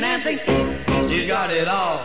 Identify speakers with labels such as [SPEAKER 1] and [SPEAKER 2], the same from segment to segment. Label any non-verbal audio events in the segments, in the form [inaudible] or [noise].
[SPEAKER 1] Nancy. You got it all.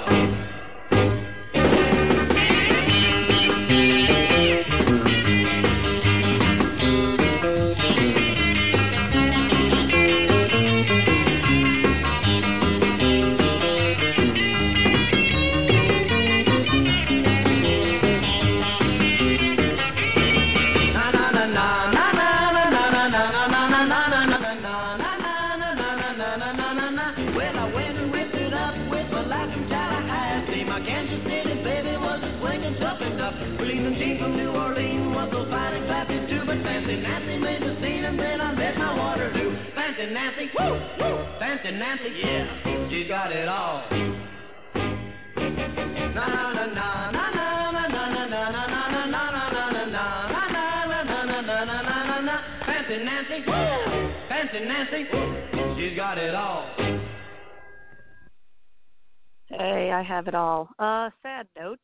[SPEAKER 1] it all. A
[SPEAKER 2] sad note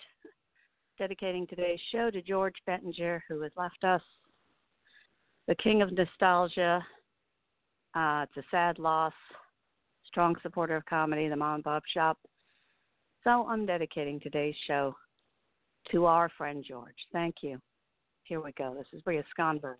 [SPEAKER 2] dedicating today's show to George Bettinger, who has left us, the king of nostalgia. Uh, it's a sad loss. Strong supporter of comedy, the Mom and Bob Shop. So I'm dedicating today's show to our friend George. Thank you. Here we go. This is Bria Skonberg.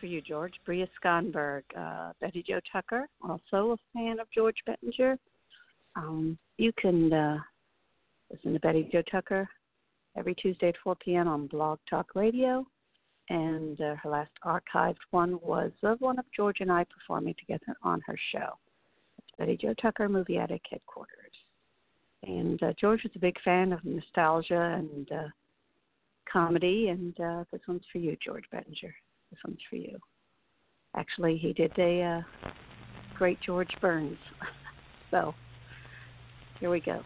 [SPEAKER 2] For you, George. Bria Skonberg, uh, Betty Jo Tucker, also a fan of George Bettinger. Um, you can uh, listen to Betty Jo Tucker every Tuesday at 4 p.m. on Blog Talk Radio. And uh, her last archived one was of one of George and I performing together on her show. It's Betty Jo Tucker, Movie Attic Headquarters. And uh, George was a big fan of nostalgia and uh, comedy, and uh, this one's for you, George Bettinger. This one's for you. Actually, he did a uh, great George Burns. [laughs] so here we go.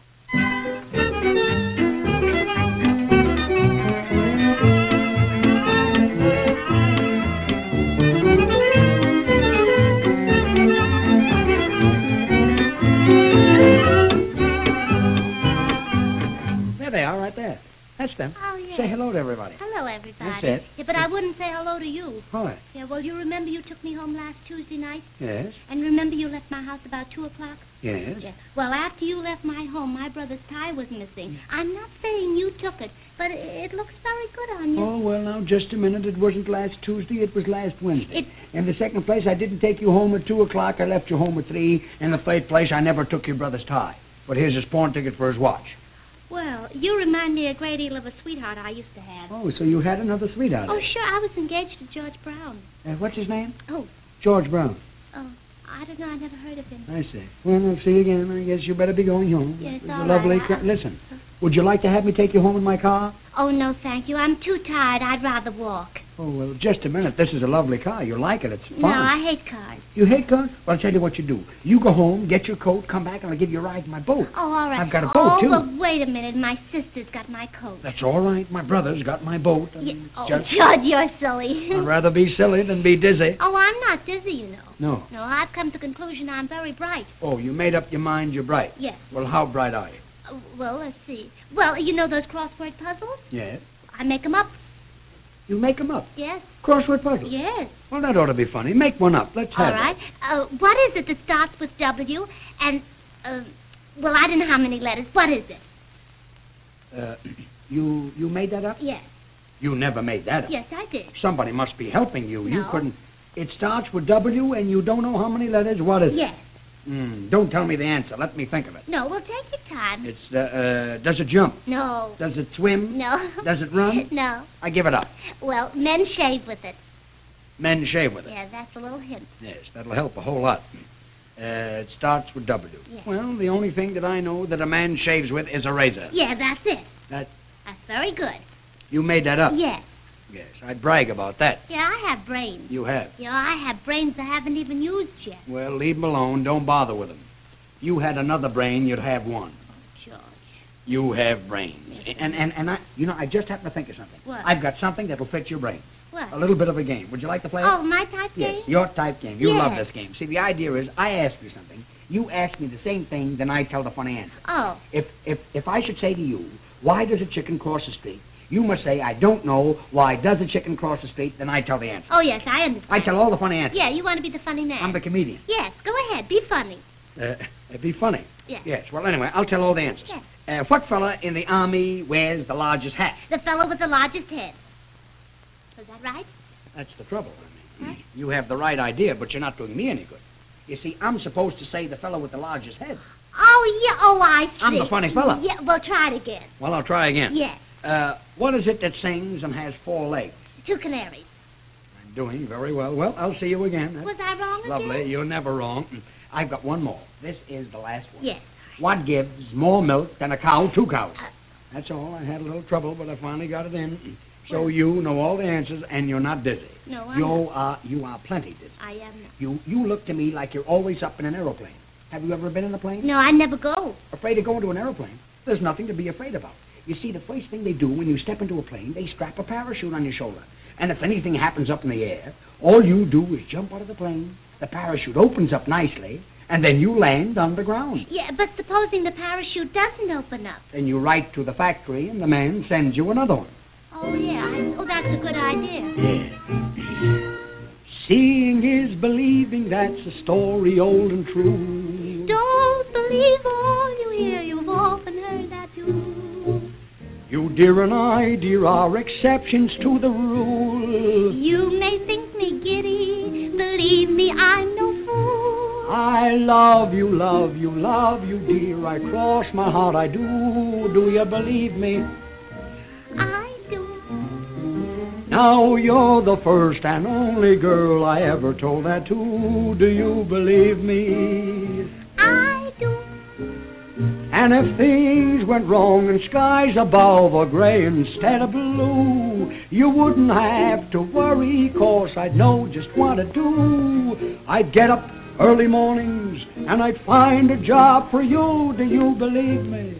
[SPEAKER 3] There they are, right there. That's them.
[SPEAKER 4] Yeah.
[SPEAKER 3] Say hello to everybody.
[SPEAKER 4] Hello, everybody.
[SPEAKER 3] That's it.
[SPEAKER 4] Yeah, but I wouldn't say hello to you.
[SPEAKER 3] Why?
[SPEAKER 4] Yeah, well, you remember you took me home last Tuesday night?
[SPEAKER 3] Yes.
[SPEAKER 4] And remember you left my house about 2 o'clock?
[SPEAKER 3] Yes.
[SPEAKER 4] Yeah. Well, after you left my home, my brother's tie was missing. I'm not saying you took it, but it, it looks very good on you.
[SPEAKER 3] Oh, well, now, just a minute. It wasn't last Tuesday. It was last Wednesday.
[SPEAKER 4] It-
[SPEAKER 3] In the second place, I didn't take you home at 2 o'clock. I left you home at 3. In the third place, I never took your brother's tie. But here's his pawn ticket for his watch.
[SPEAKER 4] Well, you remind me a great deal of a sweetheart I used to have.
[SPEAKER 3] Oh, so you had another sweetheart.
[SPEAKER 4] Oh, sure, I was engaged to George Brown.
[SPEAKER 3] Uh, what's his name?
[SPEAKER 4] Oh,
[SPEAKER 3] George Brown.
[SPEAKER 4] oh, I don't know, I never heard of him.
[SPEAKER 3] I see. Well, I'll see you again. I guess you better be going home.
[SPEAKER 4] Yes, all
[SPEAKER 3] lovely.
[SPEAKER 4] right.
[SPEAKER 3] Listen, would you like to have me take you home in my car?
[SPEAKER 4] Oh, no, thank you. I'm too tired. I'd rather walk.
[SPEAKER 3] Oh, well, just a minute. This is a lovely car. You like it. It's fun.
[SPEAKER 4] No, I hate cars.
[SPEAKER 3] You hate cars? Well, I'll tell you what you do. You go home, get your coat, come back, and I'll give you a ride in my boat.
[SPEAKER 4] Oh, all right.
[SPEAKER 3] I've got a boat,
[SPEAKER 4] oh,
[SPEAKER 3] too.
[SPEAKER 4] well, wait a minute. My sister's got my coat.
[SPEAKER 3] That's all right. My brother's got my boat.
[SPEAKER 4] Yeah. Oh,
[SPEAKER 3] just,
[SPEAKER 4] you're silly.
[SPEAKER 3] I'd rather be silly than be dizzy.
[SPEAKER 4] oh, I'm not dizzy, you know.
[SPEAKER 3] No.
[SPEAKER 4] No, I've come to the conclusion I'm very bright.
[SPEAKER 3] Oh, you made up your mind you're bright.
[SPEAKER 4] Yes.
[SPEAKER 3] Well, how bright are you?
[SPEAKER 4] Uh, well, let's see. Well, you know those crossword puzzles?
[SPEAKER 3] Yes.
[SPEAKER 4] I make them up.
[SPEAKER 3] You make them up.
[SPEAKER 4] Yes.
[SPEAKER 3] Crossword puzzles.
[SPEAKER 4] Yes.
[SPEAKER 3] Well, that ought to be funny. Make one up. Let's
[SPEAKER 4] All
[SPEAKER 3] have
[SPEAKER 4] right. Uh, what is it that starts with W and, uh, well, I don't know how many letters. What is it?
[SPEAKER 3] it. Uh, you you made that up?
[SPEAKER 4] Yes.
[SPEAKER 3] You never made that up.
[SPEAKER 4] Yes, I did.
[SPEAKER 3] Somebody must be helping you. You couldn't. It starts with W, and you don't know how many letters. What is it?
[SPEAKER 4] Yes.
[SPEAKER 3] Mm, don't tell me the answer. Let me think of it.
[SPEAKER 4] No, well, take your time.
[SPEAKER 3] It's uh, uh, does it jump?
[SPEAKER 4] No.
[SPEAKER 3] Does it swim?
[SPEAKER 4] No.
[SPEAKER 3] Does it run? [laughs]
[SPEAKER 4] No.
[SPEAKER 3] I give it up.
[SPEAKER 4] Well, men shave with it.
[SPEAKER 3] Men shave with it.
[SPEAKER 4] Yeah, that's a little hint.
[SPEAKER 3] Yes, that'll help a whole lot. Uh, it starts with W. Well, the only thing that I know that a man shaves with is a razor.
[SPEAKER 4] Yeah, that's it.
[SPEAKER 3] That
[SPEAKER 4] That's very good.
[SPEAKER 3] you made that up.
[SPEAKER 4] Yes.
[SPEAKER 3] Yes, I'd brag about that.
[SPEAKER 4] Yeah, I have brains.
[SPEAKER 3] You have.
[SPEAKER 4] Yeah, I have brains I haven't even used yet.
[SPEAKER 3] Well, leave 'em alone. Don't bother with 'em. You had another brain, you'd have one.
[SPEAKER 4] Oh, George.
[SPEAKER 3] You have brains. And and and I, you know, I just happened to think of something.
[SPEAKER 4] What?
[SPEAKER 3] I've got something that'll fit your brain.
[SPEAKER 4] What?
[SPEAKER 3] A little bit of a game. Would you like to play it?
[SPEAKER 4] Oh, my type
[SPEAKER 3] Yes,
[SPEAKER 4] game?
[SPEAKER 3] your type game. You
[SPEAKER 4] Yes.
[SPEAKER 3] love this game. See, the idea is I ask you something, you ask me the same thing, then I tell the funny answer.
[SPEAKER 4] Oh.
[SPEAKER 3] If if if I should say to you, why does a chicken cross the street? You must say, I don't know. Why does a chicken cross the street? Then I tell the answer.
[SPEAKER 4] Oh, yes, I understand.
[SPEAKER 3] I tell all the funny answers.
[SPEAKER 4] Yeah, you want to be the funny man.
[SPEAKER 3] I'm the comedian.
[SPEAKER 4] Yes, go ahead. Be funny.
[SPEAKER 3] Uh, be funny.
[SPEAKER 4] Yes.
[SPEAKER 3] Yes. Well, anyway, I'll tell all the answers.
[SPEAKER 4] Yes.
[SPEAKER 3] Uh, what fella in the army wears the largest hat?
[SPEAKER 4] The fellow with the largest head. Was that right?
[SPEAKER 3] That's the trouble. I mean,
[SPEAKER 4] Huh?
[SPEAKER 3] you have the right idea, but you're not doing me any good. You see, I'm supposed to say the fellow with the largest head.
[SPEAKER 4] Oh, yeah. Oh, I see.
[SPEAKER 3] I'm the funny fella.
[SPEAKER 4] Yeah, well, try it again.
[SPEAKER 3] Well, I'll try again.
[SPEAKER 4] Yes.
[SPEAKER 3] Uh, what is it that sings and has four legs?
[SPEAKER 4] Two canaries.
[SPEAKER 3] I'm doing very well. Well, I'll see you again. That's
[SPEAKER 4] Was I wrong again?
[SPEAKER 3] lovely. You're never wrong. I've got one more. This is the last one.
[SPEAKER 4] Yes.
[SPEAKER 3] What gives more milk than a cow? Two cows.
[SPEAKER 4] Uh,
[SPEAKER 3] That's all. I had a little trouble, but I finally got it in. So
[SPEAKER 4] Well-
[SPEAKER 3] you know all the answers, and you're not dizzy.
[SPEAKER 4] No, I'm
[SPEAKER 3] You
[SPEAKER 4] not.
[SPEAKER 3] are you are plenty dizzy.
[SPEAKER 4] I am not.
[SPEAKER 3] You you look to me like you're always up in an aeroplane. Have you ever been in a plane?
[SPEAKER 4] No, I never go.
[SPEAKER 3] Afraid of going to an aeroplane? There's nothing to be afraid about. You see, the first thing they do when you step into a plane, they strap a parachute on your shoulder. And if anything happens up in the air, all you do is jump out of the plane, the parachute opens up nicely, and then you land on the ground.
[SPEAKER 4] Yeah, but supposing the parachute doesn't open up.
[SPEAKER 3] Then you write to the factory, and the man sends you another one.
[SPEAKER 4] Oh, yeah. I, oh, that's a good idea.
[SPEAKER 3] Yeah. Seeing is believing, that's a story old and true.
[SPEAKER 4] Don't believe all you hear. You've often heard that too.
[SPEAKER 3] You, dear, and I, dear, are exceptions to the rule.
[SPEAKER 4] You may think me giddy, believe me, I'm no fool.
[SPEAKER 3] I love you, love you, love you, dear. I cross my heart, I do. Do you believe me?
[SPEAKER 4] I do.
[SPEAKER 3] Now you're the first and only girl I ever told that to. Do you believe me?
[SPEAKER 4] I do.
[SPEAKER 3] And if things went wrong and skies above are gray instead of blue, you wouldn't have to worry, cause I'd know just what to do. I'd get up early mornings and I'd find a job for you. Do you believe me?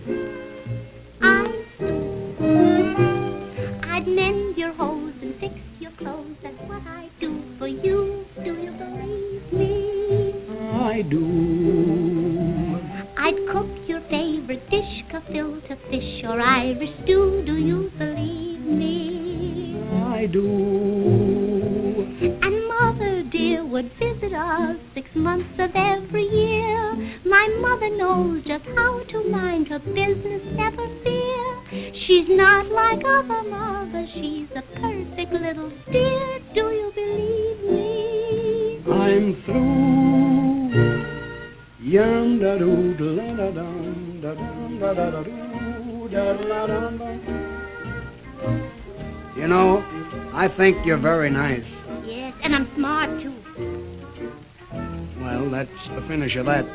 [SPEAKER 4] I do. I'd mend your hose and fix your clothes. That's what I do for you. Do you believe me?
[SPEAKER 3] I do.
[SPEAKER 4] I'd cook your favorite dish, gefilte fish or Irish stew. Do you believe me?
[SPEAKER 3] I do.
[SPEAKER 4] And mother dear would visit us six months of every year. My mother knows just how to mind her business, never fear. She's not like other mothers, she's a perfect little dear. Do you believe me?
[SPEAKER 3] I'm through. Yum da doo da da dum da dum da da da doo da da dum da. You know, I think you're very nice.
[SPEAKER 4] Yes, and I'm smart too.
[SPEAKER 3] Well, that's the finish of that.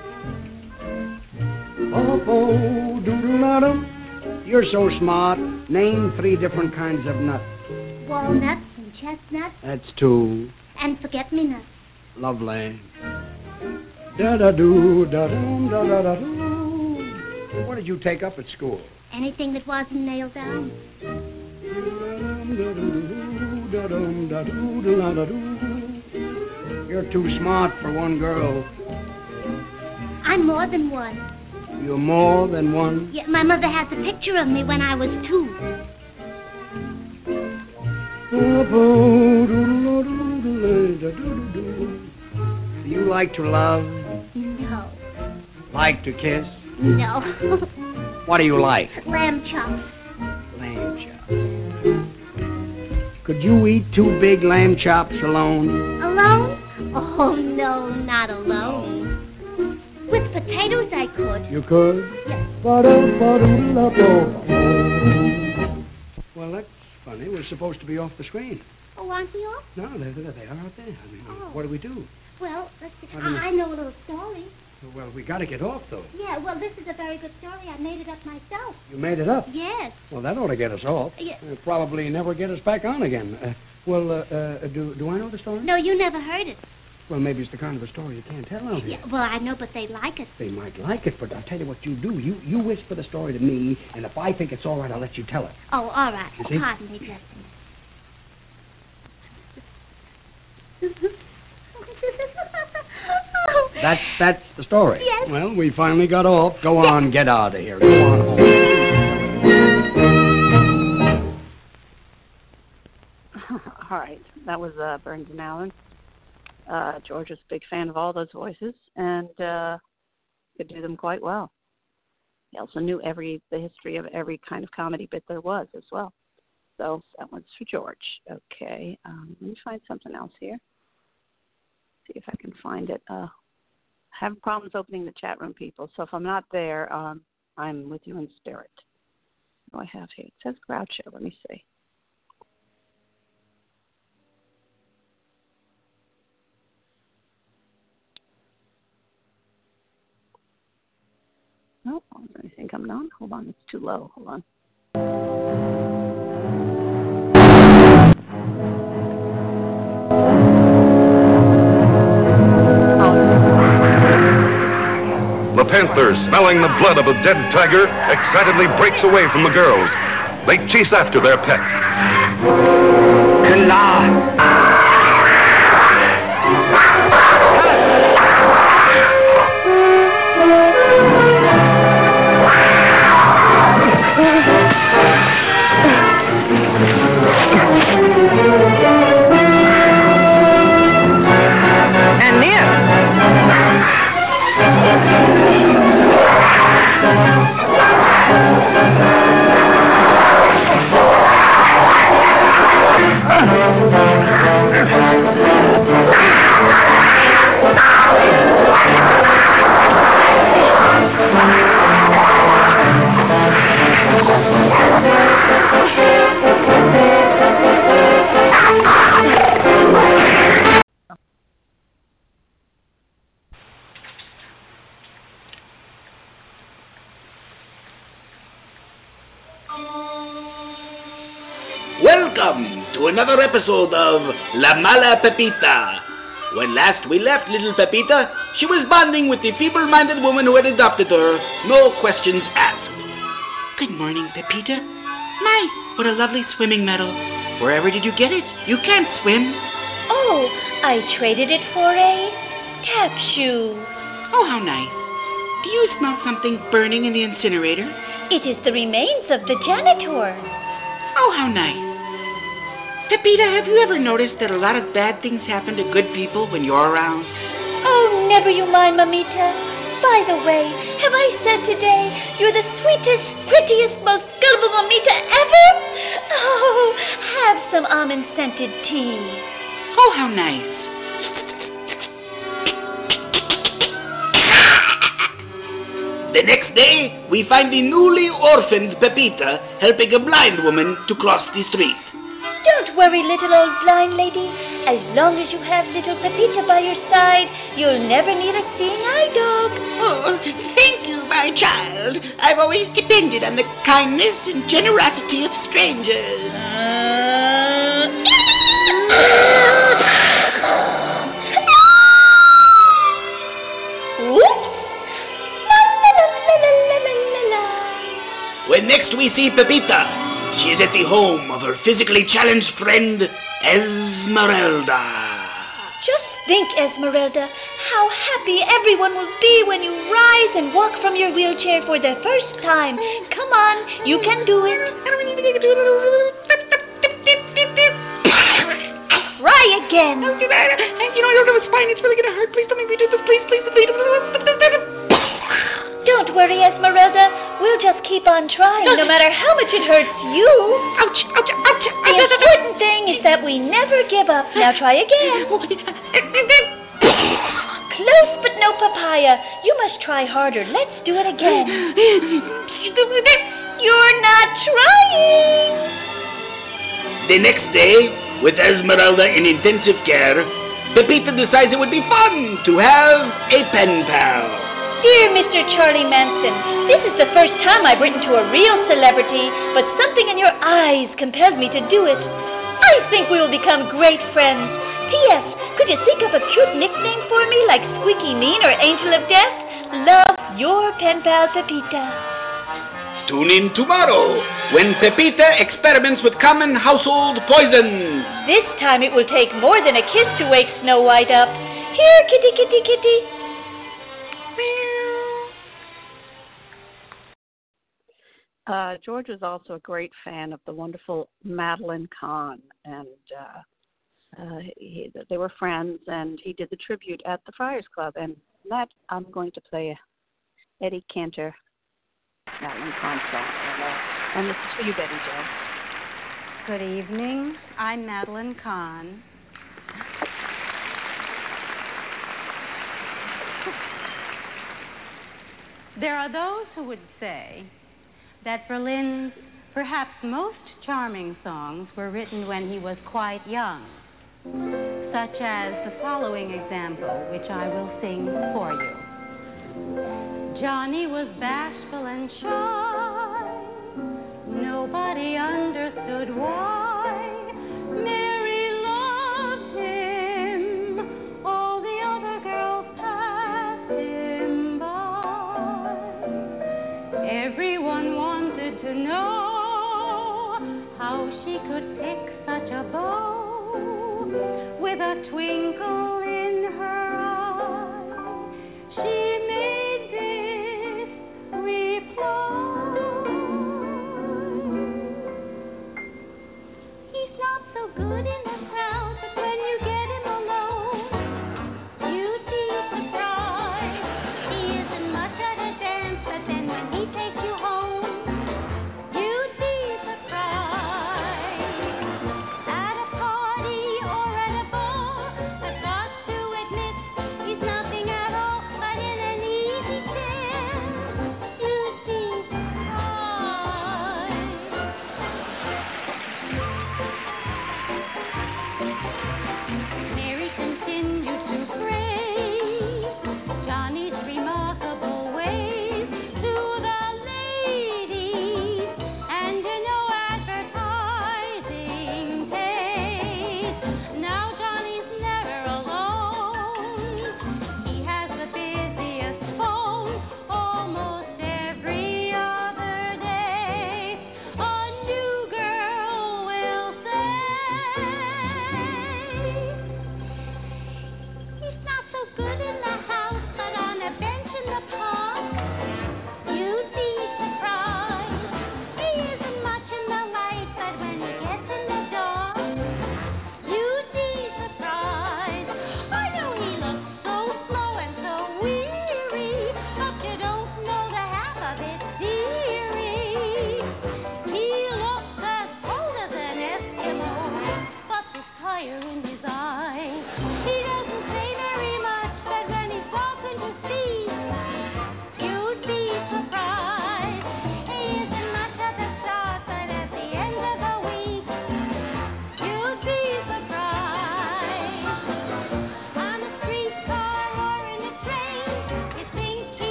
[SPEAKER 3] Oh, oh, dum. You're so smart. Name three different kinds of nuts.
[SPEAKER 4] Walnuts and chestnuts
[SPEAKER 3] That's two.
[SPEAKER 4] and forget me nots.
[SPEAKER 3] Lovely. Da da doo da dum da da da doo. What did you take up at school?
[SPEAKER 4] Anything that wasn't nailed down.
[SPEAKER 3] You're too smart for one girl.
[SPEAKER 4] I'm more than one.
[SPEAKER 3] You're more than one.
[SPEAKER 4] Yeah, my mother has a picture of me when I was two.
[SPEAKER 3] Oh, oh, You like to love?
[SPEAKER 4] No.
[SPEAKER 3] Like to kiss?
[SPEAKER 4] No. [laughs]
[SPEAKER 3] What do you like?
[SPEAKER 4] Lamb chops.
[SPEAKER 3] Lamb chops. Could you eat two big lamb chops alone?
[SPEAKER 4] Alone? Oh, no, not alone. With potatoes, I could.
[SPEAKER 3] You could.
[SPEAKER 4] Yes.
[SPEAKER 3] Well, that's funny. We're supposed to be off the screen.
[SPEAKER 4] Oh, aren't we off?
[SPEAKER 3] No, there, there they are out there. I mean,
[SPEAKER 4] Oh.
[SPEAKER 3] what do we do?
[SPEAKER 4] Well, let's see.
[SPEAKER 3] I.
[SPEAKER 4] I, I know a little story.
[SPEAKER 3] Well, we got to get off, though.
[SPEAKER 4] Yeah, well, this is a very good story. I made it up myself.
[SPEAKER 3] You made it up.
[SPEAKER 4] Yes.
[SPEAKER 3] Well, that ought to get us off.
[SPEAKER 4] Yeah.
[SPEAKER 3] Uh, probably never get us back on again. Uh, well, uh, uh, do do I know the story?
[SPEAKER 4] No, you never heard it.
[SPEAKER 3] Well, maybe it's the kind of a story you can't tell out here.
[SPEAKER 4] Yeah, well, I know, but they like it.
[SPEAKER 3] They might like it, but I'll tell you what you do. You you whisper the story to me, and if I think it's all right, I'll let you tell it.
[SPEAKER 4] Oh, all right. Pardon me, Justin. [laughs]
[SPEAKER 3] That's that's the story.
[SPEAKER 4] Yes.
[SPEAKER 3] Well, we finally got off. Go on, get out of here. Go on home. [laughs]
[SPEAKER 2] all right. That was uh, Burns and Allen. Uh, George was a big fan of all those voices and uh, could do them quite well. He also knew every the history of every kind of comedy bit there was as well. So that one's for George. Okay. Um, let me find something else here. See if I can find it. Uh, have problems opening the chat room, people. So if I'm not there, um, I'm with you in spirit. What do I have here? It says Groucho. Let me see. No, is there anything coming on? Hold on, it's too low. Hold on.
[SPEAKER 5] Panther, smelling the blood of a dead tiger, excitedly breaks away from the girls. They chase after their pet.
[SPEAKER 6] And
[SPEAKER 7] another episode of La Mala Pepita. When last we left little Pepita, she was bonding with the feeble minded woman who had adopted her, no questions asked. Good morning, Pepita. My, what a lovely swimming medal. Wherever did you get it? You can't swim.
[SPEAKER 8] Oh, I traded it for a tap shoe.
[SPEAKER 7] Oh, how nice. Do you smell something burning in the incinerator?
[SPEAKER 8] It is the remains of the janitor.
[SPEAKER 7] Oh, how nice. Pepita, have you ever noticed that a lot of bad things happen to good people when you're around?
[SPEAKER 8] Oh, never you mind, Mamita. By the way, have I said today you're the sweetest, prettiest, most gullible Mamita ever? Oh, have some almond scented tea.
[SPEAKER 7] Oh, how nice. The next day, we find the newly orphaned Pepita helping a blind woman to cross the street.
[SPEAKER 8] Don't worry, little old blind lady. As long as you have little Pepita by your side, you'll never need a seeing eye dog.
[SPEAKER 7] Oh, thank you, my child. I've always depended on the kindness and generosity of strangers.
[SPEAKER 8] Whoops!
[SPEAKER 7] When next we see Pepita, she is at the home of her physically challenged friend, Esmeralda.
[SPEAKER 8] Just think, Esmeralda, how happy everyone will be when you rise and walk from your wheelchair for the first time. Come on, you can do it. Try again. Don't do that.
[SPEAKER 7] You know, I don't know, it's fine. It's really gonna hurt. Please don't make me do this. Please, please, please.
[SPEAKER 8] Don't worry, Esmeralda. We'll just keep on trying, no matter how much it hurts you.
[SPEAKER 7] Ouch, ouch, ouch,
[SPEAKER 8] The important thing is that we never give up. Now try again. [laughs] Close but no papaya. You must try harder. Let's do it again. [laughs] You're not trying.
[SPEAKER 7] The next day, with Esmeralda in intensive care, Pepita decides it would be fun to have a pen pal.
[SPEAKER 8] Dear Mr. Charlie Manson, this is the first time I've written to a real celebrity, but something in your eyes compels me to do it. I think we will become great friends. P.S. Could you think of a cute nickname for me, like Squeaky Mean or Angel of Death? Love, your pen pal Pepita.
[SPEAKER 7] Tune in tomorrow when Pepita experiments with common household poisons.
[SPEAKER 8] This time it will take more than a kiss to wake Snow White up. Here, kitty, kitty, kitty.
[SPEAKER 2] Uh, George was also a great fan of the wonderful Madeline Kahn, and uh, uh, he, they were friends. And he did the tribute at the Friars Club, and that I'm going to play Eddie Cantor Madeline Kahn song, and, and this is for you, Betty Jo.
[SPEAKER 9] Good evening. I'm Madeline Kahn. There are those who would say that Berlin's perhaps most charming songs were written when he was quite young, such as the following example, which I will sing for you. Johnny was bashful and shy. Nobody understood why.
[SPEAKER 2] good enough.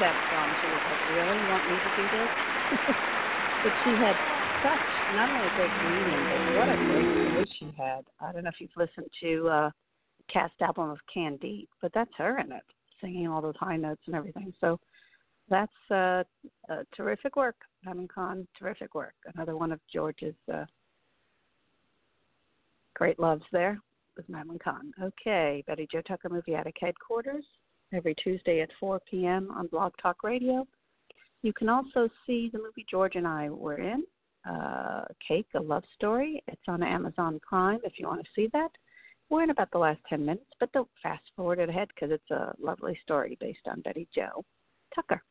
[SPEAKER 2] That song. She was like, "Really? You want me to do this?" [laughs] but she had such not only a great meaning, but what a great voice she had. I don't know if you've listened to uh cast album of Candide, but that's her in it, singing all those high notes and everything. So that's uh, uh terrific work, Madeline Kahn. Terrific work. Another one of George's uh, great loves there with Madeline Kahn. Okay, Betty Jo Tucker Movie Attic Headquarters every Tuesday at 4 p.m. on Blog Talk Radio. You can also see the movie George and I were in, uh, Cake, a Love Story. It's on Amazon Prime if you want to see that. We're in about the last 10 minutes, but don't fast forward it ahead because it's a lovely story based on Betty Jo Tucker.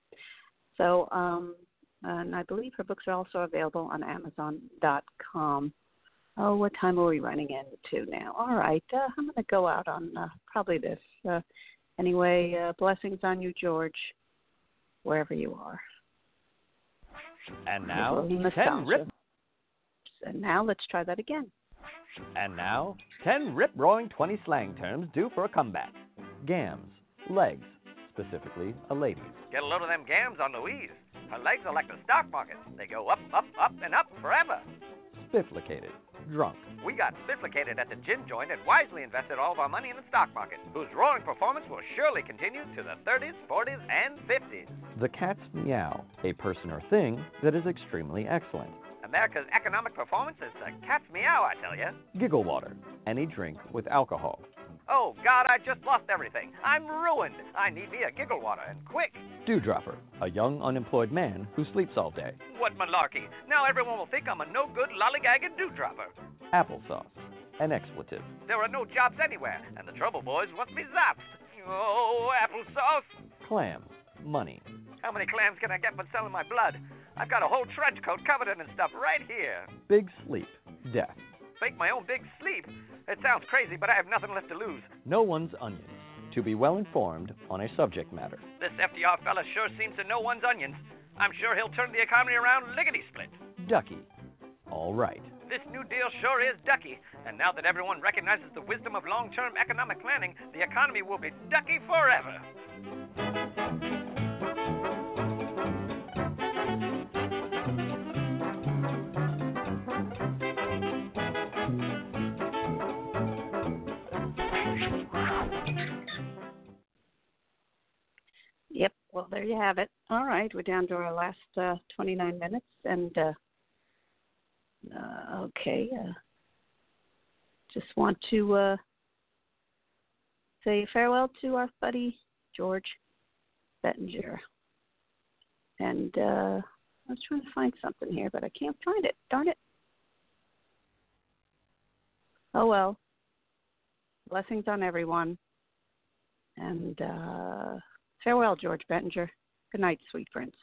[SPEAKER 2] So, um, and I believe her books are also available on Amazon.com. Oh, what time are we running into now? All right, uh, I'm going to go out on uh, probably this. Uh, anyway, uh, blessings on you, George, wherever you are.
[SPEAKER 10] And now, 10 rip.
[SPEAKER 2] And now let's try that again.
[SPEAKER 10] And now, 10 rip roaring 20 slang terms due for a comeback. Gams, legs, specifically a lady's.
[SPEAKER 11] Get a load of them gams on Louise. Her legs are like the stock market. They go up, up, up, and up forever.
[SPEAKER 10] Spifflicated, drunk.
[SPEAKER 11] We got spifflicated at the gin joint and wisely invested all of our money in the stock market, whose roaring performance will surely continue to the 30s, 40s, and 50s.
[SPEAKER 10] The cat's meow, a person or thing that is extremely excellent.
[SPEAKER 11] America's economic performance is the cat's meow, I tell you.
[SPEAKER 10] Giggle water, any drink with alcohol.
[SPEAKER 11] Oh, God, I just lost everything. I'm ruined. I need me a giggle water, and quick.
[SPEAKER 10] Dewdropper, a young unemployed man who sleeps all day.
[SPEAKER 11] What malarkey. Now everyone will think I'm a no good lollygagging dewdropper.
[SPEAKER 10] Applesauce, an expletive.
[SPEAKER 11] There are no jobs anywhere, and the trouble boys want me zapped. Oh, applesauce.
[SPEAKER 10] Clams, money.
[SPEAKER 11] How many clams can I get for selling my blood? I've got a whole trench coat covered in and stuff right here.
[SPEAKER 10] Big sleep, death.
[SPEAKER 11] Fake my own big sleep. It sounds crazy, but I have nothing left to lose.
[SPEAKER 10] Know one's onions. To be well informed on a subject matter.
[SPEAKER 11] This FDR fella sure seems to know one's onions. I'm sure he'll turn the economy around lickety split.
[SPEAKER 10] Ducky. All right.
[SPEAKER 11] This New Deal sure is ducky, and now that everyone recognizes the wisdom of long term economic planning, the economy will be ducky forever.
[SPEAKER 2] You have it. All right, we're down to our last uh, 29 minutes, and uh, uh, okay, uh, just want to uh, say farewell to our buddy George Bettinger. And uh, I was trying to find something here, but I can't find it. Darn it. Oh well. Blessings on everyone. And farewell, George Bettinger. Good night, sweet prince.